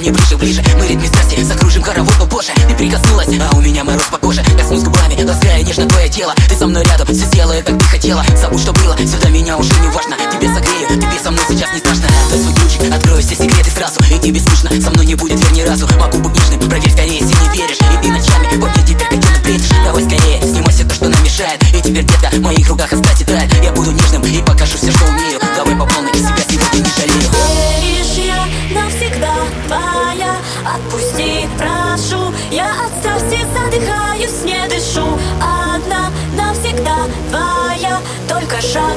мне ближе, ближе. Мы ритме страсти закружим хоровод, но боже Ты прикоснулась, а у меня мороз по коже. Коснусь губами, лаская нежно твое тело. Ты со мной рядом, все сделай, как ты хотела. Забудь, что было, сюда меня уже не важно. Тебе согрею, тебе со мной сейчас не страшно. Дай свой ключик, открою все секреты сразу. И тебе скучно, со мной не будет вер ни разу. Могу быть нежным, проверь скорее, если не веришь. И ты ночами, вот я теперь хотел встретишь Давай скорее, снимай все то, что нам мешает. И теперь где-то в моих руках оставь тетрадь Я буду нежным и покажу все, что твоя Отпусти, прошу. Я от страсти задыхаюсь, не дышу. Одна навсегда твоя Только шаг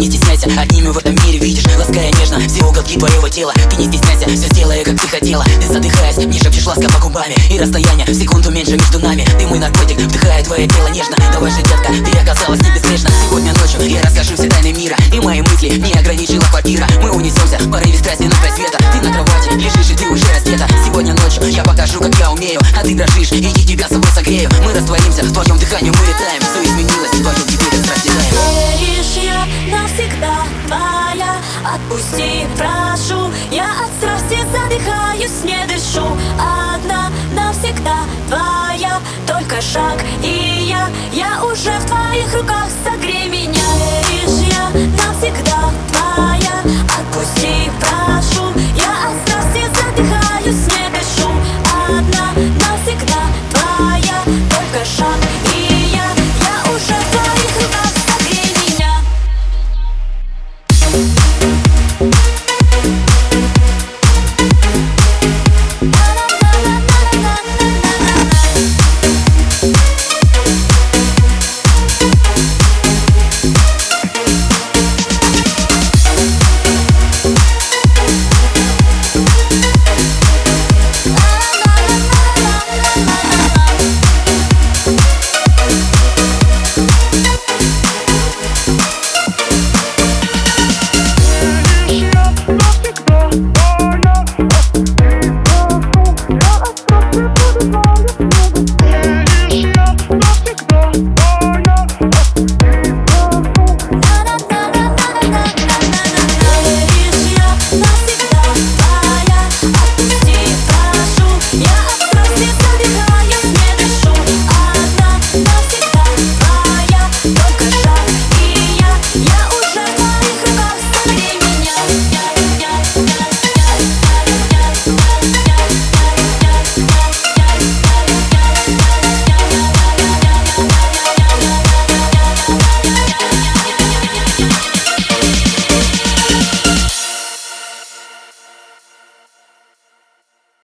не стесняйся, одними в этом мире видишь. Лаская нежно все уголки твоего тела. Ты не стесняйся, все сделай, как ты хотела. Ты задыхаясь, мне шепчешь ласково губами. И расстояние в секунду меньше между нами. Ты мой наркотик, вдыхает твое тело нежно. Давай же, детка, ты оказалась не безгрешна Сегодня ночью я расскажу все тайны мира. И мои мысли не ограничила квартира. Мы унесемся в порыве страсти на край света. Ты на кровати лежишь и ты уже раздета. Сегодня ночью я покажу, как я умею. А ты дрожишь, иди тебя с собой согрею. Мы растворимся, в твоем дыхании мы летаем. Все изменилось, вдвоем теперь от